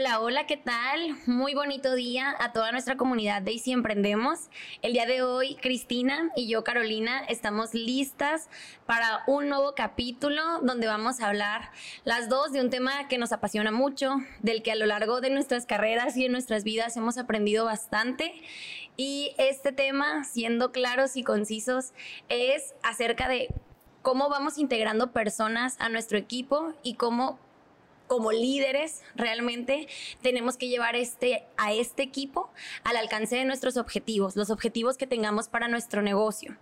Hola, hola, ¿qué tal? Muy bonito día a toda nuestra comunidad de Y Emprendemos. El día de hoy, Cristina y yo, Carolina, estamos listas para un nuevo capítulo donde vamos a hablar las dos de un tema que nos apasiona mucho, del que a lo largo de nuestras carreras y en nuestras vidas hemos aprendido bastante. Y este tema, siendo claros y concisos, es acerca de cómo vamos integrando personas a nuestro equipo y cómo como líderes realmente tenemos que llevar este, a este equipo al alcance de nuestros objetivos, los objetivos que tengamos para nuestro negocio.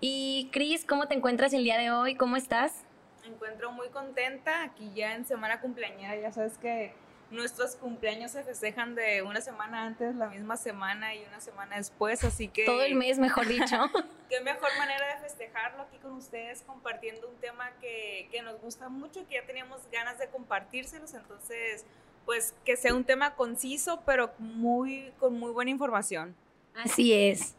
Y Cris, ¿cómo te encuentras el día de hoy? ¿Cómo estás? Me encuentro muy contenta aquí ya en semana cumpleañera, ya sabes que nuestros cumpleaños se festejan de una semana antes, la misma semana y una semana después, así que... Todo el mes, mejor dicho. qué mejor manera de festejarlo aquí con ustedes, compartiendo un tema que, que nos gusta mucho y que ya teníamos ganas de compartírselos, entonces, pues que sea un tema conciso, pero muy, con muy buena información. Así es.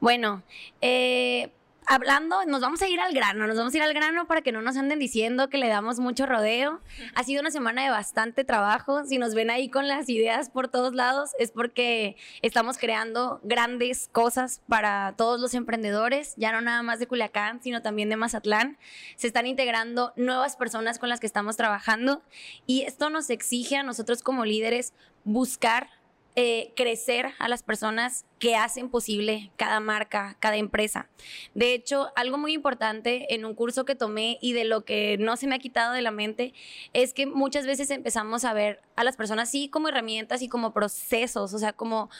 Bueno, eh, hablando, nos vamos a ir al grano, nos vamos a ir al grano para que no nos anden diciendo que le damos mucho rodeo. Ha sido una semana de bastante trabajo. Si nos ven ahí con las ideas por todos lados, es porque estamos creando grandes cosas para todos los emprendedores, ya no nada más de Culiacán, sino también de Mazatlán. Se están integrando nuevas personas con las que estamos trabajando y esto nos exige a nosotros como líderes buscar eh, crecer a las personas que hacen posible cada marca, cada empresa. De hecho, algo muy importante en un curso que tomé y de lo que no se me ha quitado de la mente es que muchas veces empezamos a ver a las personas sí como herramientas y como procesos, o sea, como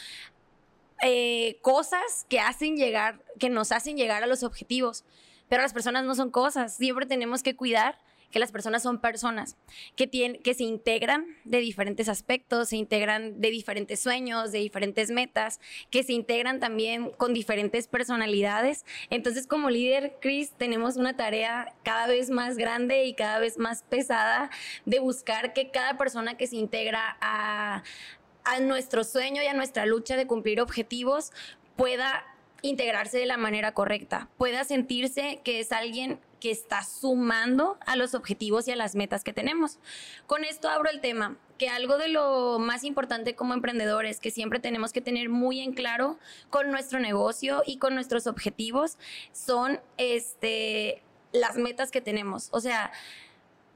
eh, cosas que hacen llegar, que nos hacen llegar a los objetivos. Pero las personas no son cosas, siempre tenemos que cuidar que las personas son personas que, tienen, que se integran de diferentes aspectos, se integran de diferentes sueños, de diferentes metas, que se integran también con diferentes personalidades. Entonces, como líder, Chris, tenemos una tarea cada vez más grande y cada vez más pesada de buscar que cada persona que se integra a, a nuestro sueño y a nuestra lucha de cumplir objetivos pueda integrarse de la manera correcta, pueda sentirse que es alguien que está sumando a los objetivos y a las metas que tenemos. Con esto abro el tema, que algo de lo más importante como emprendedores que siempre tenemos que tener muy en claro con nuestro negocio y con nuestros objetivos son este las metas que tenemos. O sea,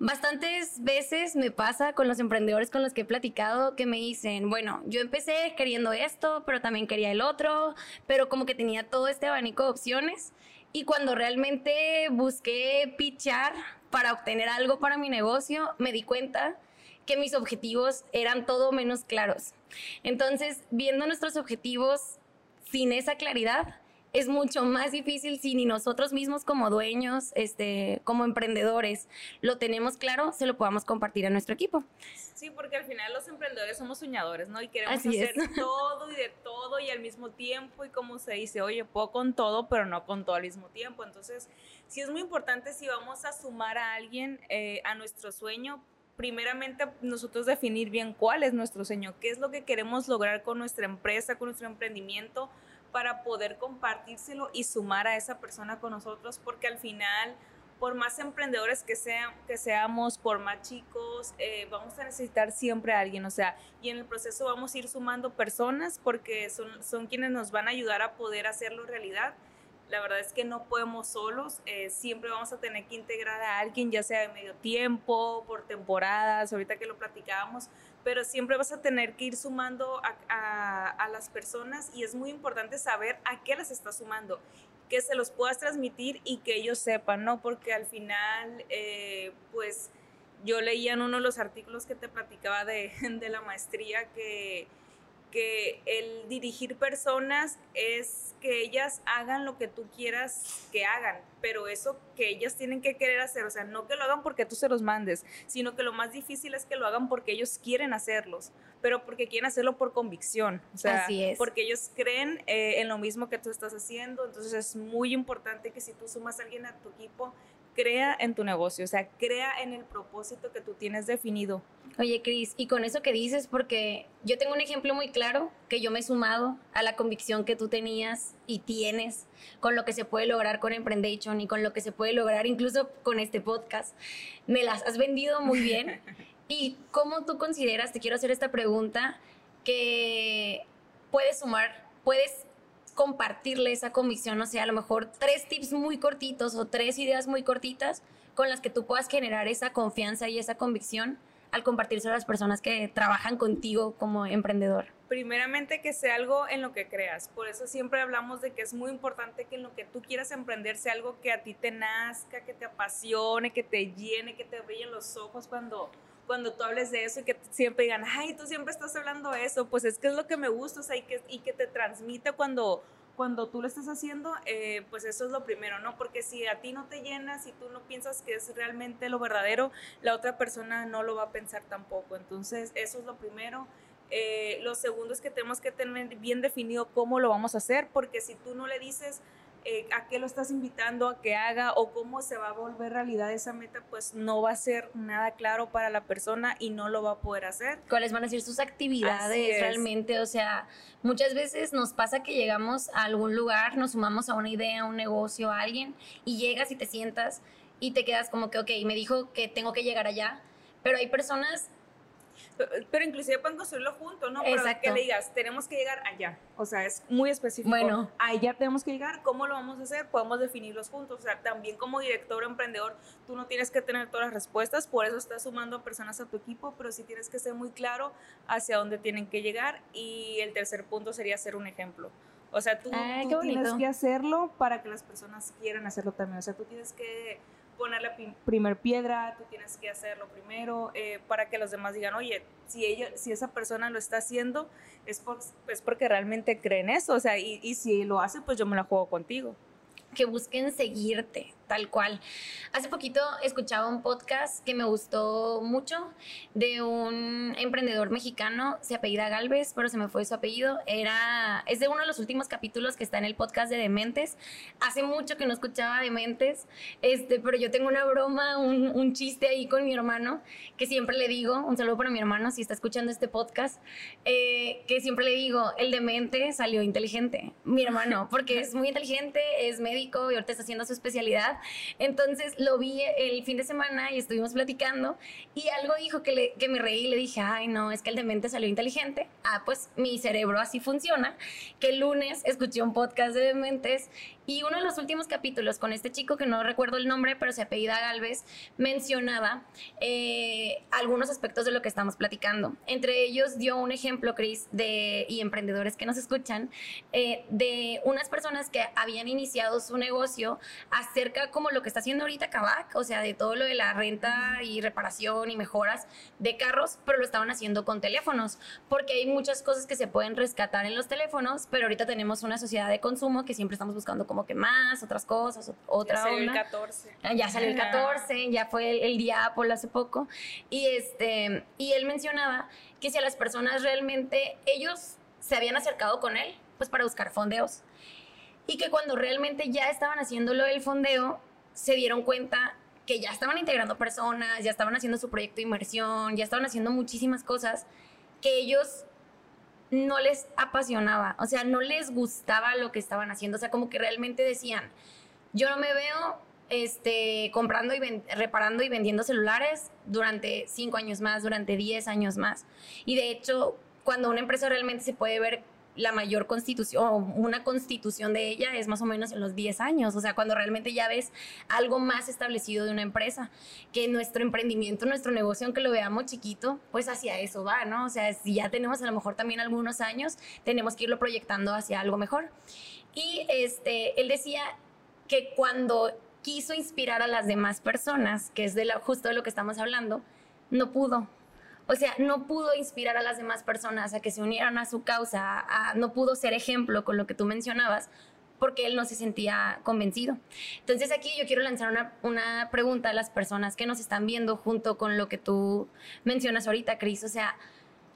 Bastantes veces me pasa con los emprendedores con los que he platicado que me dicen, bueno, yo empecé queriendo esto, pero también quería el otro, pero como que tenía todo este abanico de opciones y cuando realmente busqué pitchar para obtener algo para mi negocio, me di cuenta que mis objetivos eran todo menos claros. Entonces, viendo nuestros objetivos sin esa claridad, es mucho más difícil si ni nosotros mismos como dueños, este, como emprendedores, lo tenemos claro, se lo podamos compartir a nuestro equipo. Sí, porque al final los emprendedores somos soñadores, ¿no? Y queremos hacer todo y de todo y al mismo tiempo y como se dice, oye, puedo con todo, pero no con todo al mismo tiempo. Entonces, sí es muy importante si vamos a sumar a alguien eh, a nuestro sueño, primeramente nosotros definir bien cuál es nuestro sueño, qué es lo que queremos lograr con nuestra empresa, con nuestro emprendimiento, para poder compartírselo y sumar a esa persona con nosotros, porque al final, por más emprendedores que, sean, que seamos, por más chicos, eh, vamos a necesitar siempre a alguien, o sea, y en el proceso vamos a ir sumando personas porque son, son quienes nos van a ayudar a poder hacerlo realidad. La verdad es que no podemos solos, eh, siempre vamos a tener que integrar a alguien, ya sea de medio tiempo, por temporadas, ahorita que lo platicábamos, pero siempre vas a tener que ir sumando a, las personas y es muy importante saber a qué las estás sumando, que se los puedas transmitir y que ellos sepan, ¿no? Porque al final, eh, pues yo leía en uno de los artículos que te platicaba de, de la maestría que que el dirigir personas es que ellas hagan lo que tú quieras que hagan, pero eso que ellas tienen que querer hacer, o sea, no que lo hagan porque tú se los mandes, sino que lo más difícil es que lo hagan porque ellos quieren hacerlos, pero porque quieren hacerlo por convicción, o sea, porque ellos creen eh, en lo mismo que tú estás haciendo, entonces es muy importante que si tú sumas a alguien a tu equipo, crea en tu negocio, o sea, crea en el propósito que tú tienes definido. Oye, Cris, y con eso que dices, porque yo tengo un ejemplo muy claro que yo me he sumado a la convicción que tú tenías y tienes con lo que se puede lograr con Emprendation y con lo que se puede lograr incluso con este podcast. Me las has vendido muy bien. ¿Y cómo tú consideras, te quiero hacer esta pregunta, que puedes sumar, puedes compartirle esa convicción, o sea, a lo mejor tres tips muy cortitos o tres ideas muy cortitas con las que tú puedas generar esa confianza y esa convicción al compartirse a las personas que trabajan contigo como emprendedor? Primeramente que sea algo en lo que creas. Por eso siempre hablamos de que es muy importante que en lo que tú quieras emprender sea algo que a ti te nazca, que te apasione, que te llene, que te brillen los ojos cuando cuando tú hables de eso y que siempre digan, ay, tú siempre estás hablando de eso, pues es que es lo que me gusta, o sea, y que, y que te transmite cuando, cuando tú lo estás haciendo, eh, pues eso es lo primero, ¿no? Porque si a ti no te llenas, si tú no piensas que es realmente lo verdadero, la otra persona no lo va a pensar tampoco. Entonces, eso es lo primero. Eh, lo segundo es que tenemos que tener bien definido cómo lo vamos a hacer, porque si tú no le dices, eh, a qué lo estás invitando a que haga o cómo se va a volver realidad esa meta, pues no va a ser nada claro para la persona y no lo va a poder hacer. ¿Cuáles van a ser sus actividades realmente? O sea, muchas veces nos pasa que llegamos a algún lugar, nos sumamos a una idea, a un negocio, a alguien y llegas y te sientas y te quedas como que, ok, me dijo que tengo que llegar allá, pero hay personas pero inclusive pueden construirlo juntos, ¿no? Exacto. que le digas, tenemos que llegar allá. O sea, es muy específico. Bueno. Allá tenemos que llegar. ¿Cómo lo vamos a hacer? Podemos definirlos juntos. O sea, también como director o emprendedor, tú no tienes que tener todas las respuestas, por eso estás sumando personas a tu equipo, pero sí tienes que ser muy claro hacia dónde tienen que llegar. Y el tercer punto sería ser un ejemplo. O sea, tú, tú tienes que hacerlo para que las personas quieran hacerlo también. O sea, tú tienes que poner la primer piedra, tú tienes que hacerlo primero eh, para que los demás digan, oye, si, ella, si esa persona lo está haciendo, es, es porque realmente creen eso, o sea, y, y si lo hace, pues yo me la juego contigo. Que busquen seguirte, tal cual. Hace poquito escuchaba un podcast que me gustó mucho de un emprendedor mexicano, se apellida Galvez, pero se me fue su apellido. Era, es de uno de los últimos capítulos que está en el podcast de Dementes. Hace mucho que no escuchaba Dementes, este, pero yo tengo una broma, un, chiste ahí con mi hermano, que siempre le digo, un saludo para mi hermano si está escuchando este podcast, eh, que siempre le digo, el demente salió inteligente, mi hermano, porque es muy inteligente, es médico y ahorita está haciendo su especialidad entonces lo vi el fin de semana y estuvimos platicando y algo dijo que, le, que me reí y le dije, ay no, es que el demente salió inteligente. Ah, pues mi cerebro así funciona, que el lunes escuché un podcast de dementes y uno de los últimos capítulos con este chico, que no recuerdo el nombre, pero se apellida Galvez, mencionaba eh, algunos aspectos de lo que estamos platicando. Entre ellos dio un ejemplo, Chris, de, y emprendedores que nos escuchan, eh, de unas personas que habían iniciado su negocio acerca como lo que está haciendo ahorita Kavak, o sea, de todo lo de la renta y reparación y mejoras de carros, pero lo estaban haciendo con teléfonos, porque hay muchas cosas que se pueden rescatar en los teléfonos, pero ahorita tenemos una sociedad de consumo que siempre estamos buscando como que más, otras cosas, otra ya salió el 14. Ah, ya salió el 14, ya fue el, el, día Apple hace poco. Y, este, y él mencionaba que si a las personas realmente, ellos se habían acercado con él, pues para buscar fondeos. Y que cuando realmente ya estaban haciéndolo el fondeo, se dieron cuenta que ya estaban integrando personas, ya estaban haciendo su proyecto de inmersión, ya estaban haciendo muchísimas cosas que ellos no les apasionaba, o sea, no les gustaba lo que estaban haciendo, o sea, como que realmente decían, yo no me veo este, comprando y reparando y vendiendo celulares durante cinco años más, durante diez años más. Y de hecho, cuando una empresa realmente se puede ver la mayor constitución, una constitución de ella es más o menos en los 10 años, o sea, cuando realmente ya ves algo más establecido de una empresa, que nuestro emprendimiento, nuestro negocio, aunque lo veamos chiquito, pues hacia eso va, ¿no? O sea, si ya tenemos a lo mejor también algunos años, tenemos que irlo proyectando hacia algo mejor. Y este, él decía que cuando quiso inspirar a las demás personas, que es de justo de lo que estamos hablando, no pudo, o sea, no pudo inspirar a las demás personas a que se unieran a su causa, no pudo ser ejemplo con lo que tú mencionabas, porque él no se sentía convencido. Entonces aquí yo quiero lanzar una, pregunta a las personas que nos están viendo junto con lo que tú mencionas ahorita, Cris. O sea,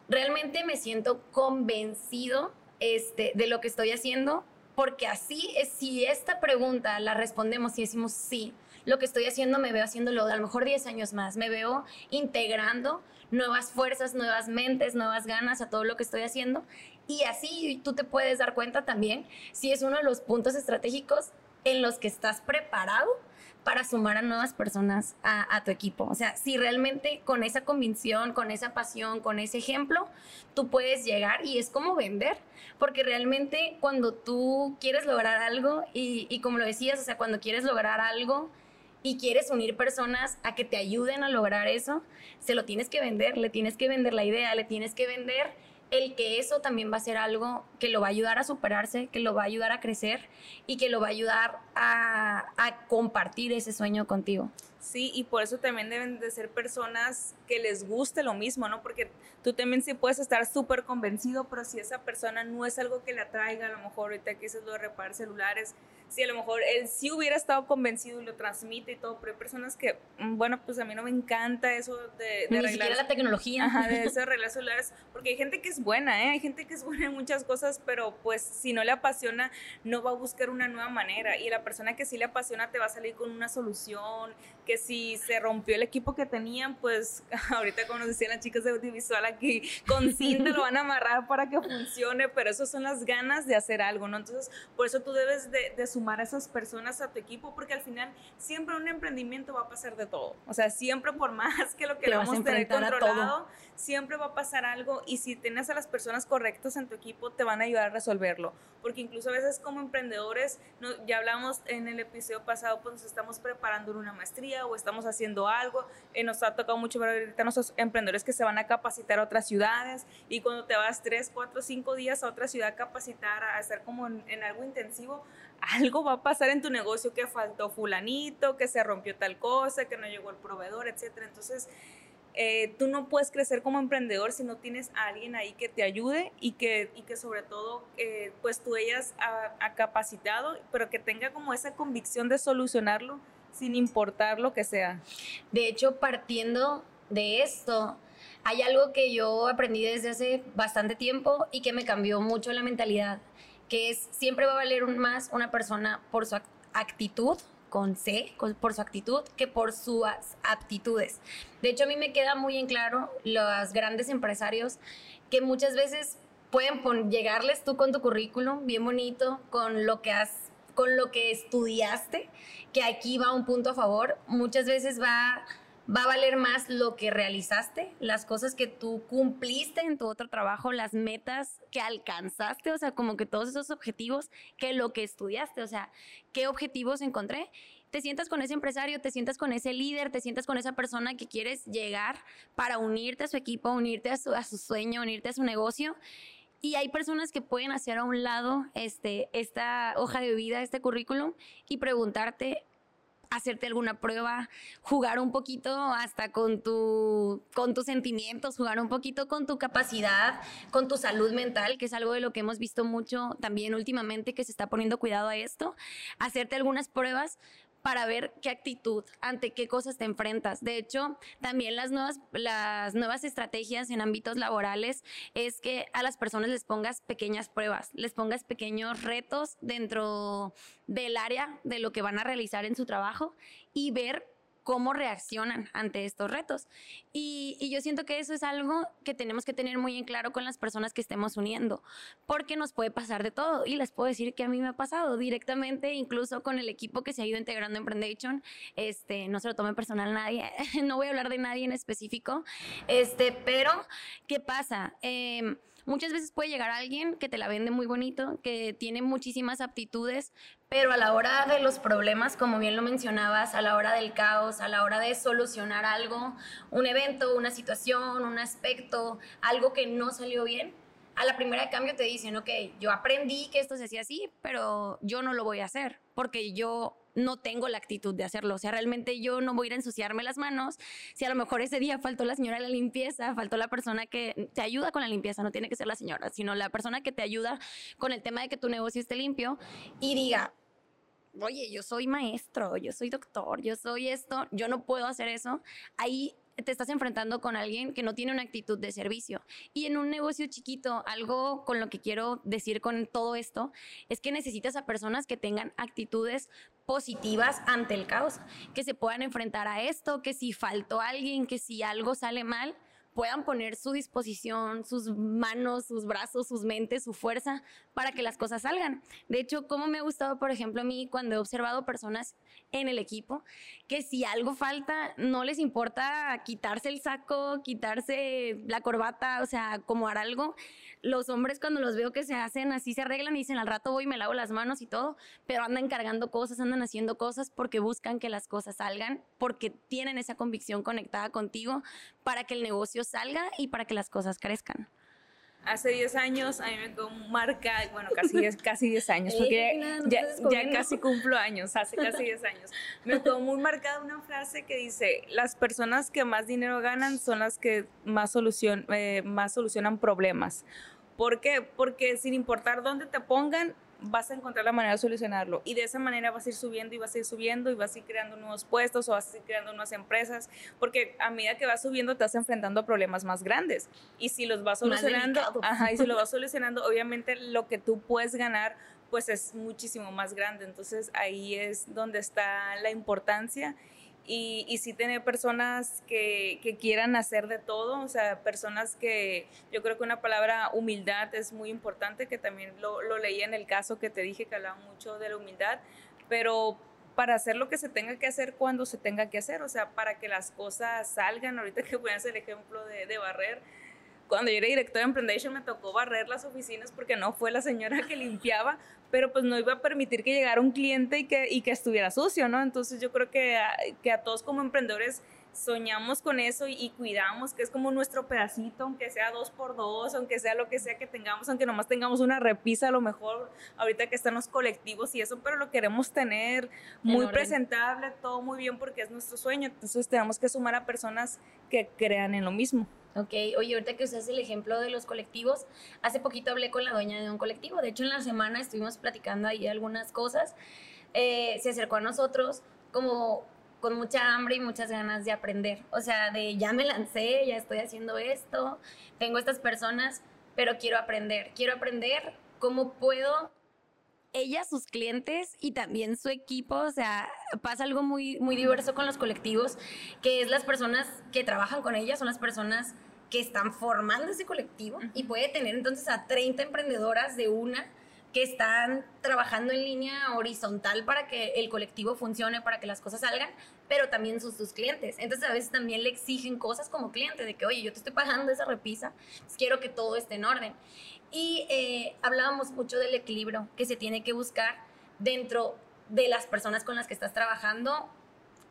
¿realmente me siento convencido este, de lo que estoy haciendo? Porque así es, si esta pregunta la respondemos y decimos sí, lo que estoy haciendo me veo haciéndolo a lo mejor 10 años más, me veo integrando nuevas fuerzas, nuevas mentes, nuevas ganas a todo lo que estoy haciendo. Y así tú te puedes dar cuenta también si es uno de los puntos estratégicos en los que estás preparado para sumar a nuevas personas a, tu equipo. O sea, si realmente con esa convicción, con esa pasión, con ese ejemplo, tú puedes llegar y es como vender, porque realmente cuando tú quieres lograr algo y, y como lo decías, o sea, cuando quieres lograr algo, y quieres unir personas a que te ayuden a lograr eso, se lo tienes que vender, le tienes que vender la idea, le tienes que vender el que eso también va a ser algo que lo va a ayudar a superarse, que lo va a ayudar a crecer y que lo va a ayudar a, a compartir ese sueño contigo. Sí, y por eso también deben de ser personas que les guste lo mismo, ¿no? Porque tú también sí puedes estar súper convencido, pero si esa persona no es algo que le atraiga, a lo mejor ahorita que es lo de reparar celulares, si a lo mejor él sí hubiera estado convencido y lo transmite y todo, pero hay personas que, mm, bueno, pues a mí no me encanta eso de, de Ni arreglar. la tecnología. Ajá, de eso arreglar celulares, porque hay gente que es buena, ¿eh? Hay gente que es buena en muchas cosas, pero pues si no le apasiona, no va a buscar una nueva manera. Y la persona que sí le apasiona te va a salir con una solución, que si se rompió el equipo que tenían, pues ahorita como nos decían las chicas de audiovisual aquí, con cinta lo van a amarrar para que funcione, pero eso son las ganas de hacer algo, ¿no? Entonces, por eso tú debes de, sumar a esas personas a tu equipo, porque al final siempre un emprendimiento va a pasar de todo. O sea, siempre por más que lo que vamos a tener controlado, siempre va a pasar algo y si tienes a las personas correctas en tu equipo, te van a ayudar a resolverlo. Porque incluso a veces como emprendedores, ya hablamos en el episodio pasado, pues nos estamos preparando en una maestría o estamos haciendo algo. Eh, nos ha tocado mucho ver ahorita nuestros emprendedores que se van a capacitar a otras ciudades y cuando te vas tres, cuatro, cinco días a otra ciudad a capacitar, a hacer como en, en algo intensivo, algo va a pasar en tu negocio que faltó fulanito, que se rompió tal cosa, que no llegó el proveedor, etcétera. Entonces, eh, tú no puedes crecer como emprendedor si no tienes a alguien ahí que te ayude y que, y que sobre todo eh, pues tú hayas ha, capacitado, pero que tenga como esa convicción de solucionarlo sin importar lo que sea. De hecho, partiendo de esto, hay algo que yo aprendí desde hace bastante tiempo y que me cambió mucho la mentalidad, que es siempre va a valer más una persona por su actitud con C, por su actitud, que por sus aptitudes. De hecho, a mí me queda muy en claro los grandes empresarios que muchas veces pueden llegarles tú con tu currículum bien bonito, con lo que has con lo que estudiaste, que aquí va un punto a favor, muchas veces va va a valer más lo que realizaste, las cosas que tú cumpliste en tu otro trabajo, las metas que alcanzaste, o sea, como que todos esos objetivos, que lo que estudiaste, o sea, qué objetivos encontré. Te sientas con ese empresario, te sientas con ese líder, te sientas con esa persona que quieres llegar para unirte a su equipo, unirte a su, sueño, unirte a su negocio. Y hay personas que pueden hacer a un lado este, esta hoja de vida, este currículum, y preguntarte, hacerte alguna prueba, jugar un poquito hasta con, tu, con tus sentimientos, jugar un poquito con tu capacidad, con tu salud mental, que es algo de lo que hemos visto mucho también últimamente que se está poniendo cuidado a esto, hacerte algunas pruebas para ver qué actitud, ante qué cosas te enfrentas. De hecho, también las nuevas, las nuevas estrategias en ámbitos laborales es que a las personas les pongas pequeñas pruebas, les pongas pequeños retos dentro del área de lo que van a realizar en su trabajo y ver cómo reaccionan ante estos retos. Y, yo siento que eso es algo que tenemos que tener muy en claro con las personas que estemos uniendo, porque nos puede pasar de todo. Y les puedo decir que a mí me ha pasado directamente, incluso con el equipo que se ha ido integrando en Prendation. Este, no se lo tome personal nadie, no voy a hablar de nadie en específico, este, pero ¿qué pasa? Em, Muchas veces puede llegar alguien que te la vende muy bonito, que tiene muchísimas aptitudes, pero a la hora de los problemas, como bien lo mencionabas, a la hora del caos, a la hora de solucionar algo, un evento, una situación, un aspecto, algo que no salió bien, a la primera de cambio te dicen, ok, yo aprendí que esto se hacía así, pero yo no lo voy a hacer, porque yo no tengo la actitud de hacerlo. O sea, realmente yo no voy a ir a ensuciarme las manos. Si a lo mejor ese día faltó la señora de la limpieza, faltó la persona que te ayuda con la limpieza, no tiene que ser la señora, sino la persona que te ayuda con el tema de que tu negocio esté limpio y diga, oye, yo soy maestro, yo soy doctor, yo soy esto, yo no puedo hacer eso. Ahí te estás enfrentando con alguien que no tiene una actitud de servicio. Y en un negocio chiquito, algo con lo que quiero decir con todo esto, es que necesitas a personas que tengan actitudes positivas ante el caos, que se puedan enfrentar a esto, que si faltó alguien, que si algo sale mal, puedan poner su disposición, sus manos, sus brazos, sus mentes, su fuerza para que las cosas salgan. De hecho, como me ha gustado, por ejemplo, a mí cuando he observado personas en el equipo, que si algo falta, no les importa quitarse el saco, quitarse la corbata, o sea, como hará algo. Los hombres cuando los veo que se hacen así, se arreglan y dicen, al rato voy y me lavo las manos y todo, pero andan cargando cosas, andan haciendo cosas porque buscan que las cosas salgan, porque tienen esa convicción conectada contigo para que el negocio salga y para que las cosas crezcan hace 10 años a mí me quedó marca, bueno, casi 10, casi 10 años, porque ya, ya, casi cumplo años, hace casi 10 años. Me quedó muy marcada una frase que dice, las personas que más dinero ganan son las que más, solución, eh, más solucionan problemas. ¿Por qué? Porque sin importar dónde te pongan, vas a encontrar la manera de solucionarlo. Y de esa manera vas a ir subiendo y vas a ir subiendo y vas a ir creando nuevos puestos o vas a ir creando nuevas empresas, porque a medida que vas subiendo te vas enfrentando a problemas más grandes. Y si los vas solucionando, ajá, y si lo vas solucionando, obviamente lo que tú puedes ganar pues es muchísimo más grande. Entonces ahí es donde está la importancia y, y sí tener personas que, que, quieran hacer de todo, o sea, personas que yo creo que una palabra humildad es muy importante, que también lo, lo leí en el caso que te dije que hablaba mucho de la humildad, pero para hacer lo que se tenga que hacer cuando se tenga que hacer, o sea, para que las cosas salgan, ahorita que hacer el ejemplo de, de barrer, cuando yo era directora de Emprendation me tocó barrer las oficinas porque no fue la señora que limpiaba, pero pues no iba a permitir que llegara un cliente y que, y que estuviera sucio, ¿no? Entonces yo creo que a, que a todos como emprendedores soñamos con eso y, cuidamos que es como nuestro pedacito, aunque sea dos por dos, aunque sea lo que sea que tengamos, aunque nomás tengamos una repisa a lo mejor ahorita que están los colectivos y eso, pero lo queremos tener muy presentable, todo muy bien porque es nuestro sueño, entonces tenemos que sumar a personas que crean en lo mismo. Ok, oye, ahorita que usas el ejemplo de los colectivos, hace poquito hablé con la dueña de un colectivo, de hecho en la semana estuvimos platicando ahí algunas cosas, eh, se acercó a nosotros como con mucha hambre y muchas ganas de aprender, o sea, de ya me lancé, ya estoy haciendo esto, tengo estas personas, pero quiero aprender, quiero aprender cómo puedo ella, sus clientes y también su equipo, o sea, pasa algo muy, muy diverso con los colectivos, que es las personas que trabajan con ella, son las personas que están formando ese colectivo y puede tener entonces a 30 emprendedoras de una que están trabajando en línea horizontal para que el colectivo funcione, para que las cosas salgan, pero también sus, sus clientes. Entonces a veces también le exigen cosas como cliente, de que, oye, yo te estoy pagando esa repisa, pues quiero que todo esté en orden. Y eh, hablábamos mucho del equilibrio que se tiene que buscar dentro de las personas con las que estás trabajando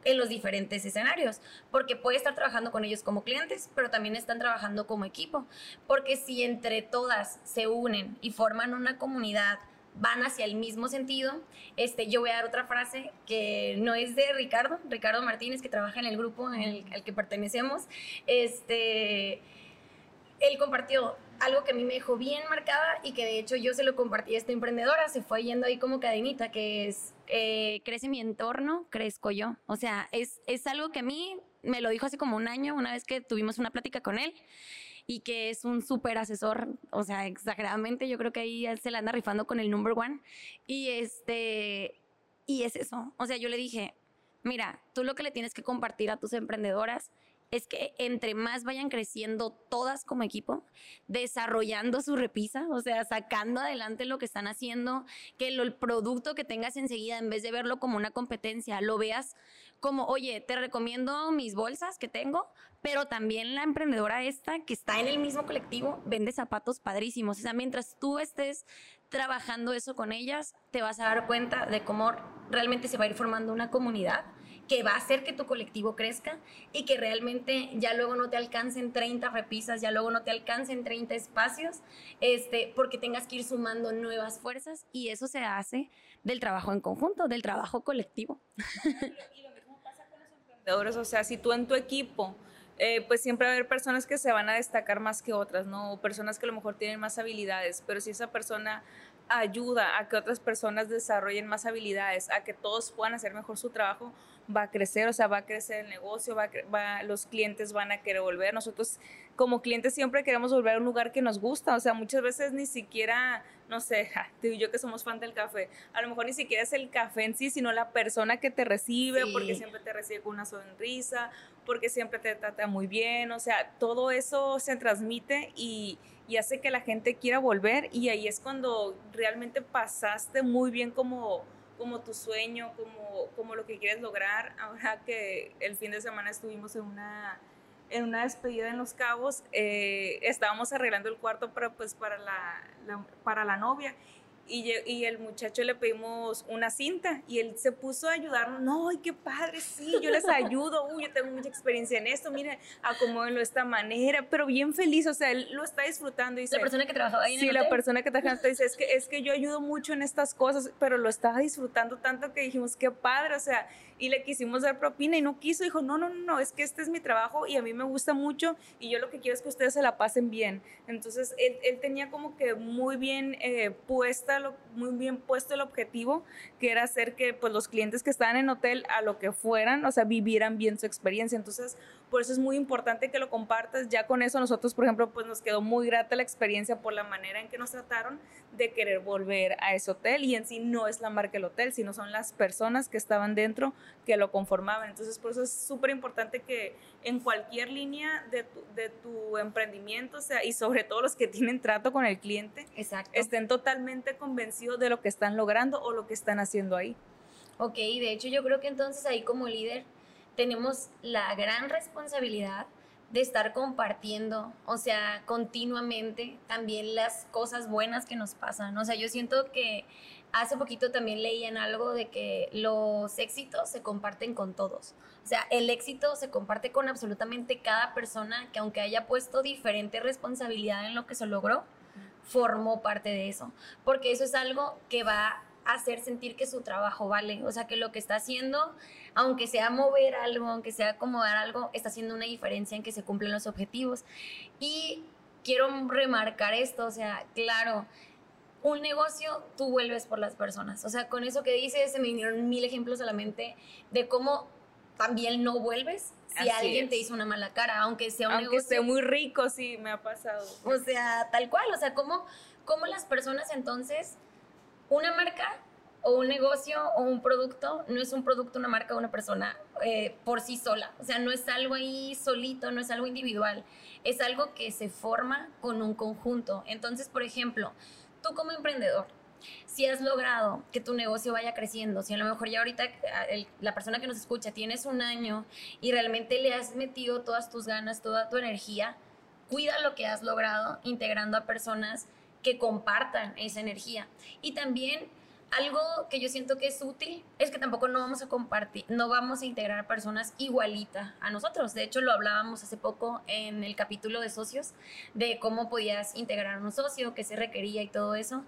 en los diferentes escenarios, porque puede estar trabajando con ellos como clientes, pero también están trabajando como equipo, porque si entre todas se unen y forman una comunidad, van hacia el mismo sentido. Este, yo voy a dar otra frase que no es de Ricardo, Ricardo Martínez, que trabaja en el grupo en el, al que pertenecemos. Este, él compartió algo que a mí me dejó bien marcada y que de hecho yo se lo compartí a esta emprendedora, se fue yendo ahí como cadenita, que es, eh, crece mi entorno, crezco yo. O sea, es, es algo que a mí me lo dijo hace como un año, una vez que tuvimos una plática con él y que es un súper asesor, o sea, exageradamente, yo creo que ahí se la anda rifando con el number one. Y este, y es eso. O sea, yo le dije, mira, tú lo que le tienes que compartir a tus emprendedoras es que entre más vayan creciendo todas como equipo, desarrollando su repisa, o sea, sacando adelante lo que están haciendo, que el producto que tengas enseguida, en vez de verlo como una competencia, lo veas como, oye, te recomiendo mis bolsas que tengo, pero también la emprendedora esta que está en el mismo colectivo vende zapatos padrísimos. O sea, mientras tú estés trabajando eso con ellas, te vas a dar cuenta de cómo realmente se va a ir formando una comunidad que va a hacer que tu colectivo crezca y que realmente ya luego no te alcancen 30 repisas, ya luego no te alcancen 30 espacios, este, porque tengas que ir sumando nuevas fuerzas y eso se hace del trabajo en conjunto, del trabajo colectivo. Y lo mismo pasa con los o sea, si tú en tu equipo eh, pues siempre va a haber personas que se van a destacar más que otras, ¿no? personas que a lo mejor tienen más habilidades, pero si esa persona ayuda a que otras personas desarrollen más habilidades, a que todos puedan hacer mejor su trabajo, va a crecer, o sea, va a crecer el negocio, va, va los clientes van a querer volver. Nosotros como clientes siempre queremos volver a un lugar que nos gusta, o sea, muchas veces ni siquiera, no sé, tú y yo que somos fan del café, a lo mejor ni siquiera es el café en sí, sino la persona que te recibe, porque siempre te recibe con una sonrisa, porque siempre te trata muy bien, o sea, todo eso se transmite y y hace que la gente quiera volver y ahí es cuando realmente pasaste muy bien como, como tu sueño, como, como lo que quieres lograr. Ahora que el fin de semana estuvimos en una, en una despedida en Los Cabos, eh, estábamos arreglando el cuarto para, pues, para, la, para la novia y, y, el muchacho le pedimos una cinta y él se puso a ayudarnos. No, ay, qué padre, sí, yo les ayudo. Uy, yo tengo mucha experiencia en esto. Mire, acomódenlo de esta manera, pero bien feliz. O sea, él lo está disfrutando. Dice, la persona que trabajaba ahí en Sí, la persona que trabajaba dice, es que, es que yo ayudo mucho en estas cosas, pero lo estaba disfrutando tanto que dijimos, qué padre. O sea, y le quisimos dar propina y no quiso. Dijo, no, no, no, no, es que este es mi trabajo y a mí me gusta mucho y yo lo que quiero es que ustedes se la pasen bien. Entonces, él, él tenía como que muy bien eh, puesta muy bien puesto el objetivo, que era hacer que pues, los clientes que estaban en hotel, a lo que fueran, o sea, vivieran bien su experiencia. Entonces, por eso es muy importante que lo compartas. Ya con eso nosotros, por ejemplo, pues nos quedó muy grata la experiencia por la manera en que nos trataron de querer volver a ese hotel. Y en sí no es la marca del hotel, sino son las personas que estaban dentro que lo conformaban. Entonces, por eso es súper importante que en cualquier línea de tu, de tu emprendimiento, o sea, y sobre todo los que tienen trato con el cliente, estén totalmente convencidos de lo que están logrando o lo que están haciendo ahí. Ok, de hecho yo creo que entonces ahí como líder tenemos la gran responsabilidad de estar compartiendo, o sea, continuamente también las cosas buenas que nos pasan. O sea, yo siento que hace poquito también leían algo de que los éxitos se comparten con todos. O sea, el éxito se comparte con absolutamente cada persona que aunque haya puesto diferente responsabilidad en lo que se logró, formó parte de eso. Porque eso es algo que va hacer sentir que su trabajo vale. O sea, que lo que está haciendo aunque sea mover algo, aunque sea acomodar algo, está haciendo una diferencia en que se cumplen los objetivos. Y quiero remarcar esto, o sea, claro, un negocio tú vuelves por las personas. O sea, con eso que dices, se me vinieron mil ejemplos a la mente de cómo también no vuelves si alguien te hizo una mala cara, aunque sea un aunque negocio. sea muy rico, sí, me ha pasado. O sea, tal cual, o sea, cómo, cómo las personas entonces, una marca o un negocio o un producto no es un producto, una marca o una persona eh, por sí sola. O sea, no es algo ahí solito, no es algo individual. Es algo que se forma con un conjunto. Entonces, por ejemplo, tú como emprendedor, si has logrado que tu negocio vaya creciendo, si a lo mejor ya ahorita la persona que nos escucha tienes un año y realmente le has metido todas tus ganas, toda tu energía, cuida lo que has logrado integrando a personas que compartan esa energía. Y también algo que yo siento que es útil es que tampoco no vamos a compartir, no vamos a integrar personas igualita a nosotros. De hecho, lo hablábamos hace poco en el capítulo de socios, de cómo podías integrar a un socio, qué se requería y todo eso.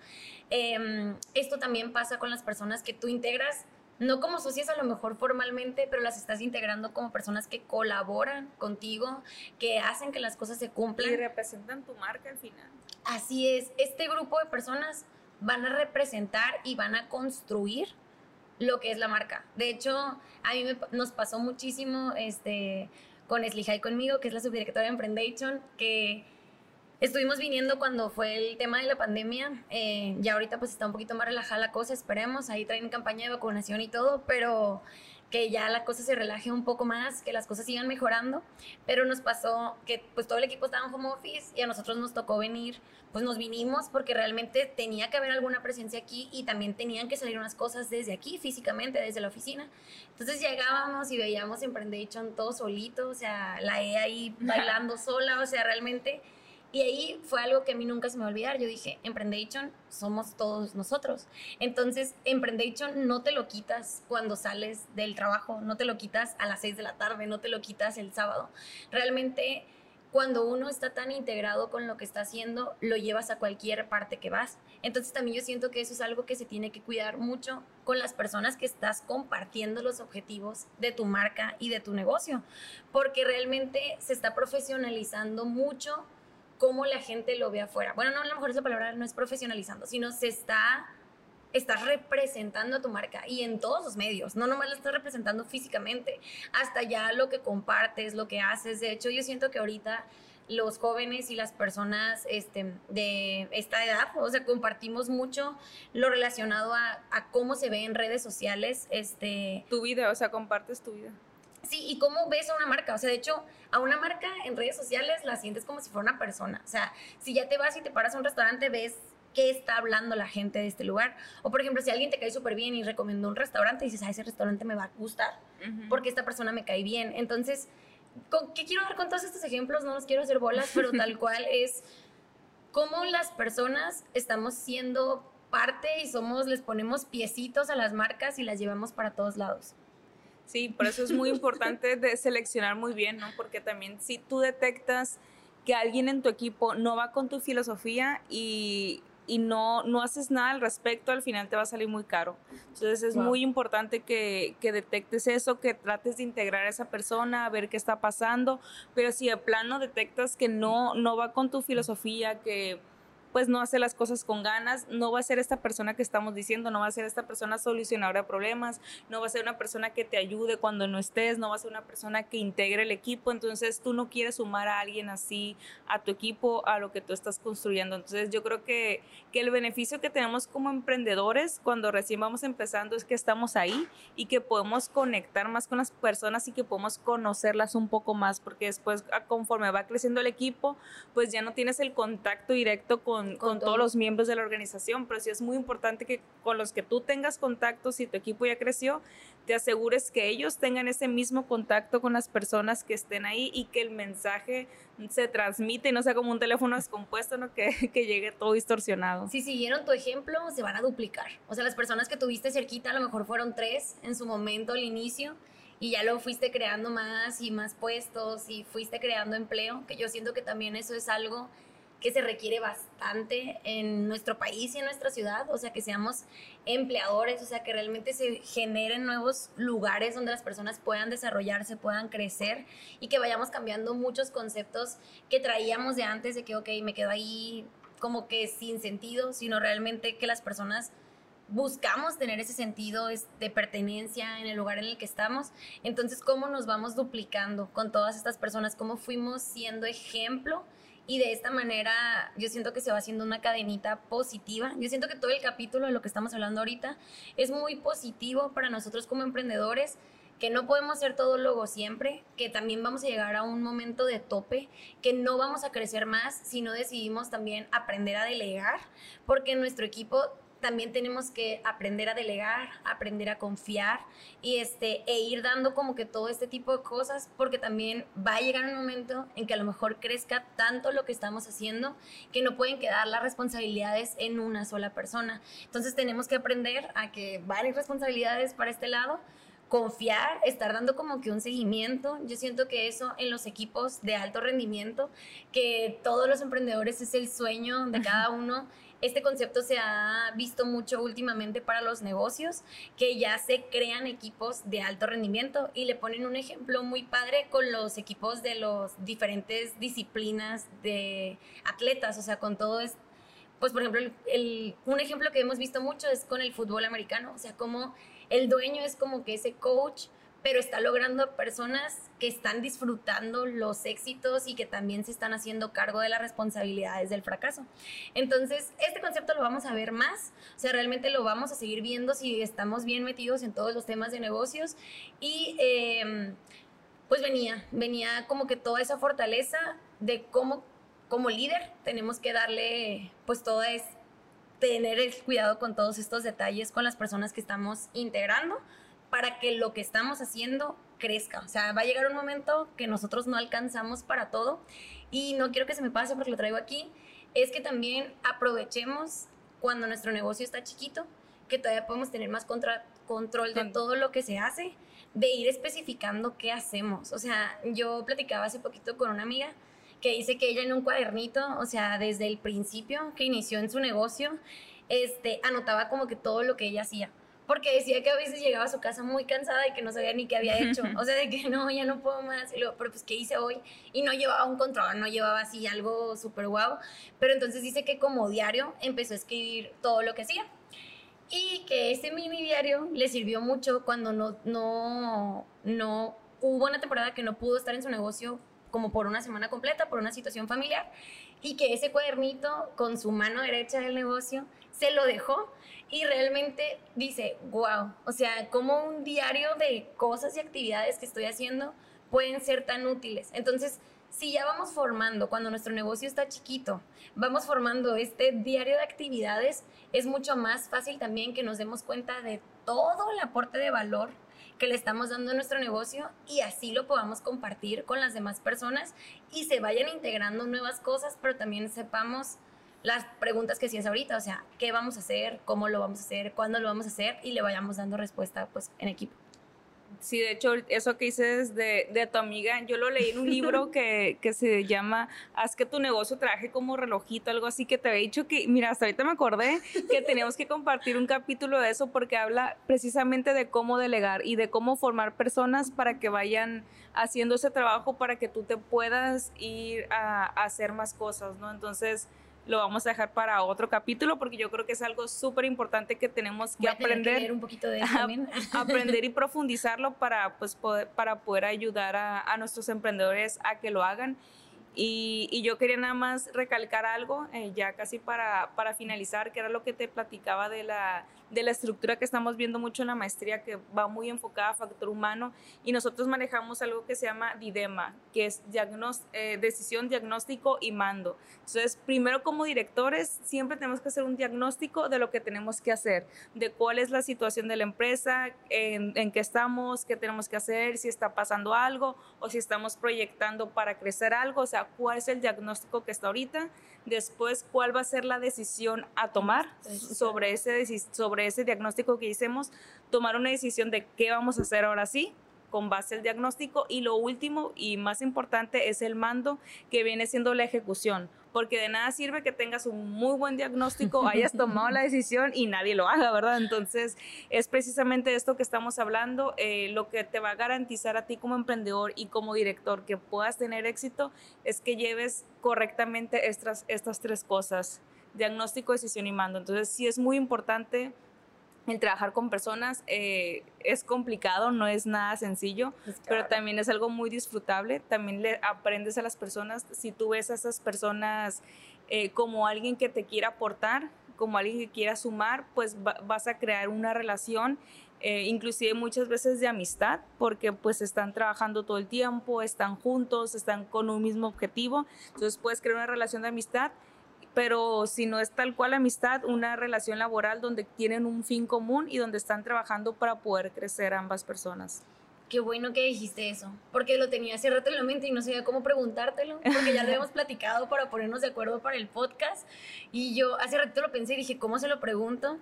Em, esto también pasa con las personas que tú integras, no como socios a lo mejor formalmente, pero las estás integrando como personas que colaboran contigo, que hacen que las cosas se cumplan. Y representan tu marca al final. Así es, este grupo de personas van a representar y van a construir lo que es la marca. De hecho, a mí nos pasó muchísimo este, con Slijai conmigo, que es la subdirectora de Emprendation, que estuvimos viniendo cuando fue el tema de la pandemia. Eh, ya ahorita pues está un poquito más relajada la cosa, esperemos. Ahí traen campaña de vacunación y todo, pero que ya la cosa se relaje un poco más, que las cosas sigan mejorando, pero nos pasó que pues todo el equipo estaba en home office y a nosotros nos tocó venir, pues nos vinimos porque realmente tenía que haber alguna presencia aquí y también tenían que salir unas cosas desde aquí físicamente, desde la oficina. Entonces llegábamos y veíamos Emprendation todo solito, o sea, la E ahí bailando sola, o sea, realmente y ahí fue algo que a mí nunca se me va a olvidar. Yo dije, Emprendation somos todos nosotros. Entonces, Emprendation no te lo quitas cuando sales del trabajo, no te lo quitas a las 6 de la tarde, no te lo quitas el sábado. Realmente, cuando uno está tan integrado con lo que está haciendo, lo llevas a cualquier parte que vas. Entonces, también yo siento que eso es algo que se tiene que cuidar mucho con las personas que estás compartiendo los objetivos de tu marca y de tu negocio, porque realmente se está profesionalizando mucho cómo la gente lo ve afuera. Bueno, no, a lo mejor esa palabra no es profesionalizando, sino se está, está representando a tu marca y en todos los medios, no nomás la estás representando físicamente, hasta ya lo que compartes, lo que haces. De hecho, yo siento que ahorita los jóvenes y las personas este, de esta edad, o sea, compartimos mucho lo relacionado a, a, cómo se ve en redes sociales. Este, tu vida, o sea, compartes tu vida. Sí, y cómo ves a una marca. O sea, de hecho, a una marca en redes sociales la sientes como si fuera una persona. O sea, si ya te vas y te paras a un restaurante, ves qué está hablando la gente de este lugar. O por ejemplo, si alguien te cae súper bien y recomendó un restaurante, y dices, ah, ese restaurante me va a gustar porque esta persona me cae bien. Entonces, ¿qué quiero dar con todos estos ejemplos? No los quiero hacer bolas, pero tal cual es cómo las personas estamos siendo parte y somos, les ponemos piecitos a las marcas y las llevamos para todos lados. Sí, por eso es muy importante de seleccionar muy bien, ¿no? Porque también si tú detectas que alguien en tu equipo no va con tu filosofía y, y no, no haces nada al respecto, al final te va a salir muy caro. Entonces es muy importante que, que, detectes eso, que trates de integrar a esa persona, a ver qué está pasando, pero si de plano detectas que no, no va con tu filosofía, que pues no hace las cosas con ganas, no va a ser esta persona que estamos diciendo, no va a ser esta persona solucionadora de problemas, no va a ser una persona que te ayude cuando no estés, no va a ser una persona que integre el equipo, entonces tú no quieres sumar a alguien así a tu equipo, a lo que tú estás construyendo. Entonces yo creo que, que el beneficio que tenemos como emprendedores cuando recién vamos empezando es que estamos ahí y que podemos conectar más con las personas y que podemos conocerlas un poco más, porque después conforme va creciendo el equipo, pues ya no tienes el contacto directo con con, todos los miembros de la organización, pero sí es muy importante que con los que tú tengas contacto, si tu equipo ya creció, te asegures que ellos tengan ese mismo contacto con las personas que estén ahí y que el mensaje se transmite y no sea como un teléfono descompuesto, ¿no? que, que llegue todo distorsionado. Si siguieron tu ejemplo, se van a duplicar. O sea, las personas que tuviste cerquita a lo mejor fueron tres en su momento al inicio y ya lo fuiste creando más y más puestos y fuiste creando empleo, que yo siento que también eso es algo que se requiere bastante en nuestro país y en nuestra ciudad, o sea, que seamos empleadores, o sea, que realmente se generen nuevos lugares donde las personas puedan desarrollarse, puedan crecer y que vayamos cambiando muchos conceptos que traíamos de antes, de que, ok, me quedo ahí como que sin sentido, sino realmente que las personas buscamos tener ese sentido de pertenencia en el lugar en el que estamos. Entonces, ¿cómo nos vamos duplicando con todas estas personas? ¿Cómo fuimos siendo ejemplo? Y de esta manera yo siento que se va haciendo una cadenita positiva. Yo siento que todo el capítulo de lo que estamos hablando ahorita es muy positivo para nosotros como emprendedores, que no podemos ser todo logo siempre, que también vamos a llegar a un momento de tope, que no vamos a crecer más si no decidimos también aprender a delegar, porque nuestro equipo también tenemos que aprender a delegar, aprender a confiar y este, e ir dando como que todo este tipo de cosas, porque también va a llegar un momento en que a lo mejor crezca tanto lo que estamos haciendo que no pueden quedar las responsabilidades en una sola persona. Entonces tenemos que aprender a que varias responsabilidades para este lado confiar, estar dando como que un seguimiento. Yo siento que eso en los equipos de alto rendimiento, que todos los emprendedores es el sueño de cada uno, este concepto se ha visto mucho últimamente para los negocios, que ya se crean equipos de alto rendimiento y le ponen un ejemplo muy padre con los equipos de las diferentes disciplinas de atletas, o sea, con todo esto pues por ejemplo, un ejemplo que hemos visto mucho es con el fútbol americano, o sea, como el dueño es como que ese coach pero está logrando personas que están disfrutando los éxitos y que también se están haciendo cargo de las responsabilidades del fracaso. Entonces, este concepto lo vamos a ver más, o sea, realmente lo vamos a seguir viendo si estamos bien metidos en todos los temas de negocios y em, pues venía, venía como que toda esa fortaleza de cómo como líder tenemos que darle pues todo es tener el cuidado con todos estos detalles con las personas que estamos integrando para que lo que estamos haciendo crezca. O sea, va a llegar un momento que nosotros no alcanzamos para todo y no quiero que se me pase porque lo traigo aquí, es que también aprovechemos cuando nuestro negocio está chiquito, que todavía podemos tener más control de todo lo que se hace, de ir especificando qué hacemos. O sea, yo platicaba hace poquito con una amiga que dice que ella en un cuadernito, o sea, desde el principio que inició en su negocio, este, anotaba como que todo lo que ella hacía porque decía que a veces llegaba a su casa muy cansada y que no sabía ni qué había hecho. O sea, de que no, ya no puedo más. Y luego, pero pues, ¿qué hice hoy? Y no llevaba un control, no llevaba así algo súper guau. Pero entonces dice que como diario empezó a escribir todo lo que hacía. Y que ese mini diario le sirvió mucho cuando no, no, no hubo una temporada que no pudo estar en su negocio como por una semana completa, por una situación familiar. Y que ese cuadernito con su mano derecha del negocio se lo dejó y realmente dice, wow, o sea, como un diario de cosas y actividades que estoy haciendo pueden ser tan útiles. Entonces, si ya vamos formando, cuando nuestro negocio está chiquito, vamos formando este diario de actividades, es mucho más fácil también que nos demos cuenta de todo el aporte de valor que le estamos dando a nuestro negocio y así lo podamos compartir con las demás personas y se vayan integrando nuevas cosas, pero también sepamos las preguntas que hacías ahorita, o sea, qué vamos a hacer, cómo lo vamos a hacer, cuándo lo vamos a hacer y le vayamos dando respuesta pues en equipo. Sí, de hecho, eso que dices de, de tu amiga, yo lo leí en un libro que, que, se llama Haz que tu negocio trabaje como relojito, algo así, que te había dicho que, mira, hasta ahorita me acordé que teníamos que compartir un capítulo de eso porque habla precisamente de cómo delegar y de cómo formar personas para que vayan haciendo ese trabajo para que tú te puedas ir a, a hacer más cosas, ¿no? Entonces, lo vamos a dejar para otro capítulo porque yo creo que es algo súper importante que tenemos que aprender. un poquito de aprender y profundizarlo para, pues, poder, para poder ayudar a, a nuestros emprendedores a que lo hagan. Y, y, yo quería nada más recalcar algo, eh, ya casi para, para, finalizar, que era lo que te platicaba de la, de la estructura que estamos viendo mucho en la maestría, que va muy enfocada a factor humano, y nosotros manejamos algo que se llama DIDEMA, que es eh, decisión, diagnóstico y mando. Entonces, primero como directores, siempre tenemos que hacer un diagnóstico de lo que tenemos que hacer, de cuál es la situación de la empresa, en, en qué estamos, qué tenemos que hacer, si está pasando algo o si estamos proyectando para crecer algo, o sea, cuál es el diagnóstico que está ahorita, después cuál va a ser la decisión a tomar sobre ese, sobre ese diagnóstico que hicimos, tomar una decisión de qué vamos a hacer ahora sí, con base al diagnóstico y lo último y más importante es el mando que viene siendo la ejecución porque de nada sirve que tengas un muy buen diagnóstico, hayas tomado la decisión y nadie lo haga, ¿verdad? Entonces, es precisamente esto que estamos hablando, eh, lo que te va a garantizar a ti como emprendedor y como director que puedas tener éxito es que lleves correctamente estas, estas tres cosas, diagnóstico, decisión y mando. Entonces, sí es muy importante el trabajar con personas eh, es complicado, no es nada sencillo, pero también es algo muy disfrutable. También le aprendes a las personas, si tú ves a esas personas eh, como alguien que te quiera aportar, como alguien que quiera sumar, pues vas a crear una relación, eh, inclusive muchas veces de amistad, porque pues están trabajando todo el tiempo, están juntos, están con un mismo objetivo, entonces puedes crear una relación de amistad pero si no es tal cual amistad, una relación laboral donde tienen un fin común y donde están trabajando para poder crecer ambas personas. Qué bueno que dijiste eso, porque lo tenía hace rato en la mente y no sabía cómo preguntártelo, porque ya lo habíamos platicado para ponernos de acuerdo para el podcast. Y yo hace rato lo pensé y dije, ¿cómo se lo pregunto?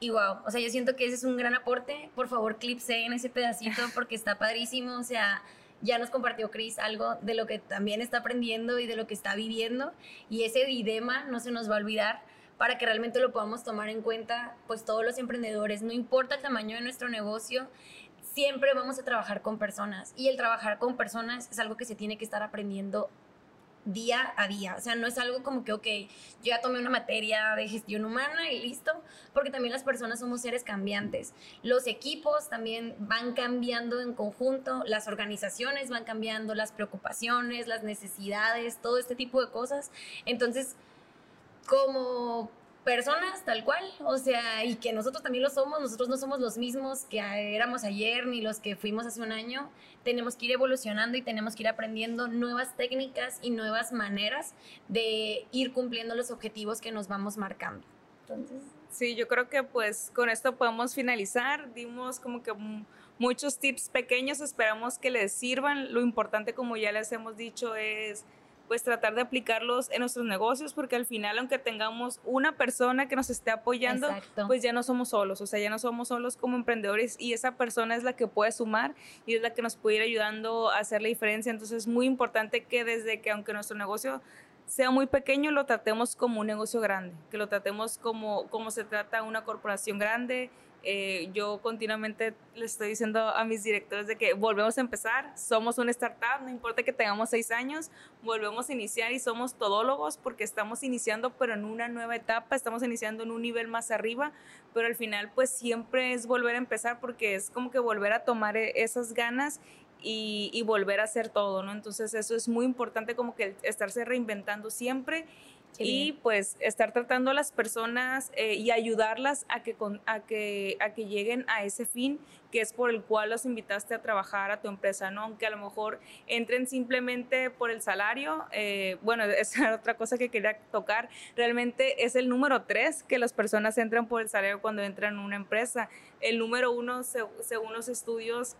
Y wow, o sea, yo siento que ese es un gran aporte. Por favor, clipse en ese pedacito porque está padrísimo. O sea, ya nos compartió Chris algo de lo que también está aprendiendo y de lo que está viviendo y ese dilema no se nos va a olvidar para que realmente lo podamos tomar en cuenta pues todos los emprendedores, no importa el tamaño de nuestro negocio, siempre vamos a trabajar con personas y el trabajar con personas es algo que se tiene que estar aprendiendo día a día. O sea, no es algo como que, ok, yo ya tomé una materia de gestión humana y listo, porque también las personas somos seres cambiantes. Los equipos también van cambiando en conjunto, las organizaciones van cambiando, las preocupaciones, las necesidades, todo este tipo de cosas. Entonces, como personas tal cual, o sea, y que nosotros también lo somos, nosotros no somos los mismos que éramos ayer ni los que fuimos hace un año, tenemos que ir evolucionando y tenemos que ir aprendiendo nuevas técnicas y nuevas maneras de ir cumpliendo los objetivos que nos vamos marcando. Entonces... Sí, yo creo que pues con esto podemos finalizar, dimos como que muchos tips pequeños, esperamos que les sirvan, lo importante como ya les hemos dicho es pues tratar de aplicarlos en nuestros negocios, porque al final, aunque tengamos una persona que nos esté apoyando, pues ya no somos solos, o sea, ya no somos solos como emprendedores y esa persona es la que puede sumar y es la que nos puede ir ayudando a hacer la diferencia. Entonces es muy importante que desde que aunque nuestro negocio sea muy pequeño, lo tratemos como un negocio grande, que lo tratemos como, como se trata una corporación grande, eh, yo continuamente le estoy diciendo a mis directores de que volvemos a empezar, somos una startup, no importa que tengamos seis años, volvemos a iniciar y somos todólogos porque estamos iniciando pero en una nueva etapa, estamos iniciando en un nivel más arriba, pero al final pues siempre es volver a empezar porque es como que volver a tomar e, esas ganas y, y volver a hacer todo, ¿no? Entonces eso es muy importante como que estarse reinventando siempre y pues estar tratando a las personas eh, y ayudarlas a que, a, que, a que lleguen a ese fin que es por el cual los invitaste a trabajar a tu empresa, ¿no? Aunque a lo mejor entren simplemente por el salario, eh, bueno, esa era otra cosa que quería tocar, realmente es el número tres que las personas entran por el salario cuando entran en una empresa. El número uno, según los estudios,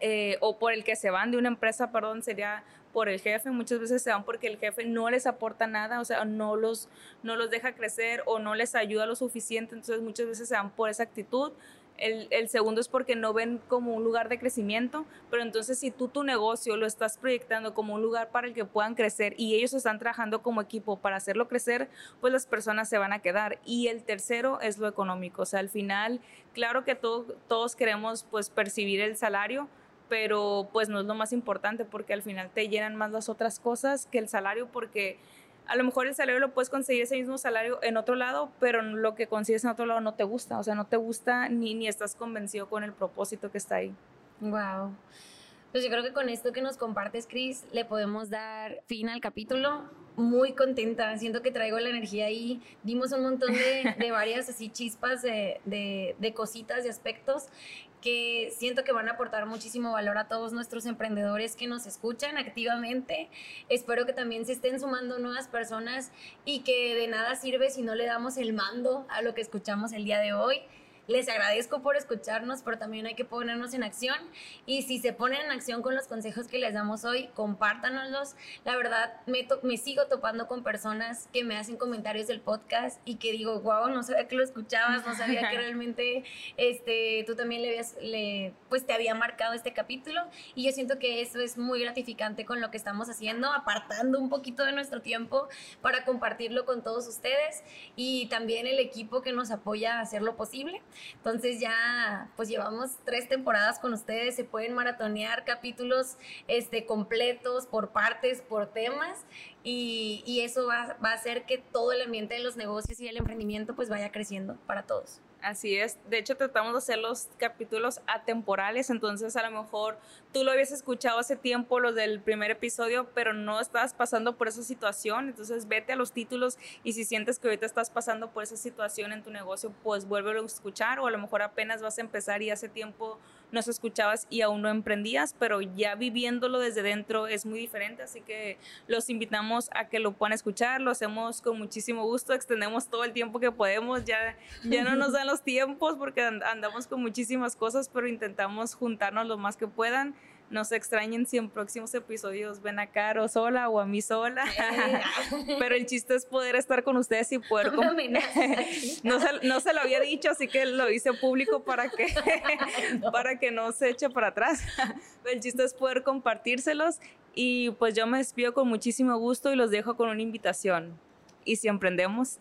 eh, o por el que se van de una empresa, perdón, sería por el jefe, muchas veces se van porque el jefe no les aporta nada, o sea, no los, no los deja crecer o no les ayuda lo suficiente, entonces muchas veces se van por esa actitud. El, el, segundo es porque no ven como un lugar de crecimiento, pero entonces si tú tu negocio lo estás proyectando como un lugar para el que puedan crecer y ellos están trabajando como equipo para hacerlo crecer, pues las personas se van a quedar. Y el tercero es lo económico, o sea, al final, claro que todos queremos pues percibir el salario, pero pues no es lo más importante porque al final te llenan más las otras cosas que el salario porque a lo mejor el salario lo puedes conseguir ese mismo salario en otro lado, pero lo que consigues en otro lado no te gusta, o sea, no te gusta ni, ni estás convencido con el propósito que está ahí. Wow. Pues yo creo que con esto que nos compartes, Cris, le podemos dar fin al capítulo muy contenta, siento que traigo la energía ahí, dimos un montón de, de varias así chispas de, de, de, cositas, de aspectos que siento que van a aportar muchísimo valor a todos nuestros emprendedores que nos escuchan activamente. Espero que también se estén sumando nuevas personas y que de nada sirve si no le damos el mando a lo que escuchamos el día de hoy. Les agradezco por escucharnos, pero también hay que ponernos en acción. Y si se ponen en acción con los consejos que les damos hoy, compártanoslos. La verdad, me, me sigo topando con personas que me hacen comentarios del podcast y que digo, wow, no sabía que lo escuchabas, no sabía que realmente este, tú también le habías, le, pues te había marcado este capítulo. Y yo siento que eso es muy gratificante con lo que estamos haciendo, apartando un poquito de nuestro tiempo para compartirlo con todos ustedes y también el equipo que nos apoya a hacerlo posible. Entonces ya pues llevamos tres temporadas con ustedes, se pueden maratonear capítulos este, completos por partes, por temas y, y eso va, va a hacer que todo el ambiente de los negocios y el emprendimiento pues vaya creciendo para todos. Así es. De hecho, tratamos de hacer los capítulos atemporales, entonces a lo mejor tú lo habías escuchado hace tiempo, los del primer episodio, pero no estabas pasando por esa situación, entonces vete a los títulos y si sientes que ahorita estás pasando por esa situación en tu negocio, pues vuélvelo a escuchar o a lo mejor apenas vas a empezar y hace tiempo nos escuchabas y aún no emprendías, pero ya viviéndolo desde dentro es muy diferente, así que los invitamos a que lo puedan escuchar, lo hacemos con muchísimo gusto, extendemos todo el tiempo que podemos, ya, ya no nos dan los tiempos porque andamos con muchísimas cosas, pero intentamos juntarnos lo más que puedan no se extrañen si en próximos episodios ven a Caro sola o a mí sola. Pero el chiste es poder estar con ustedes y poder... no, se, no se lo había dicho, así que lo hice público para que, no. para que no se eche para atrás. el chiste es poder compartírselos y pues yo me despido con muchísimo gusto y los dejo con una invitación. Y si emprendemos,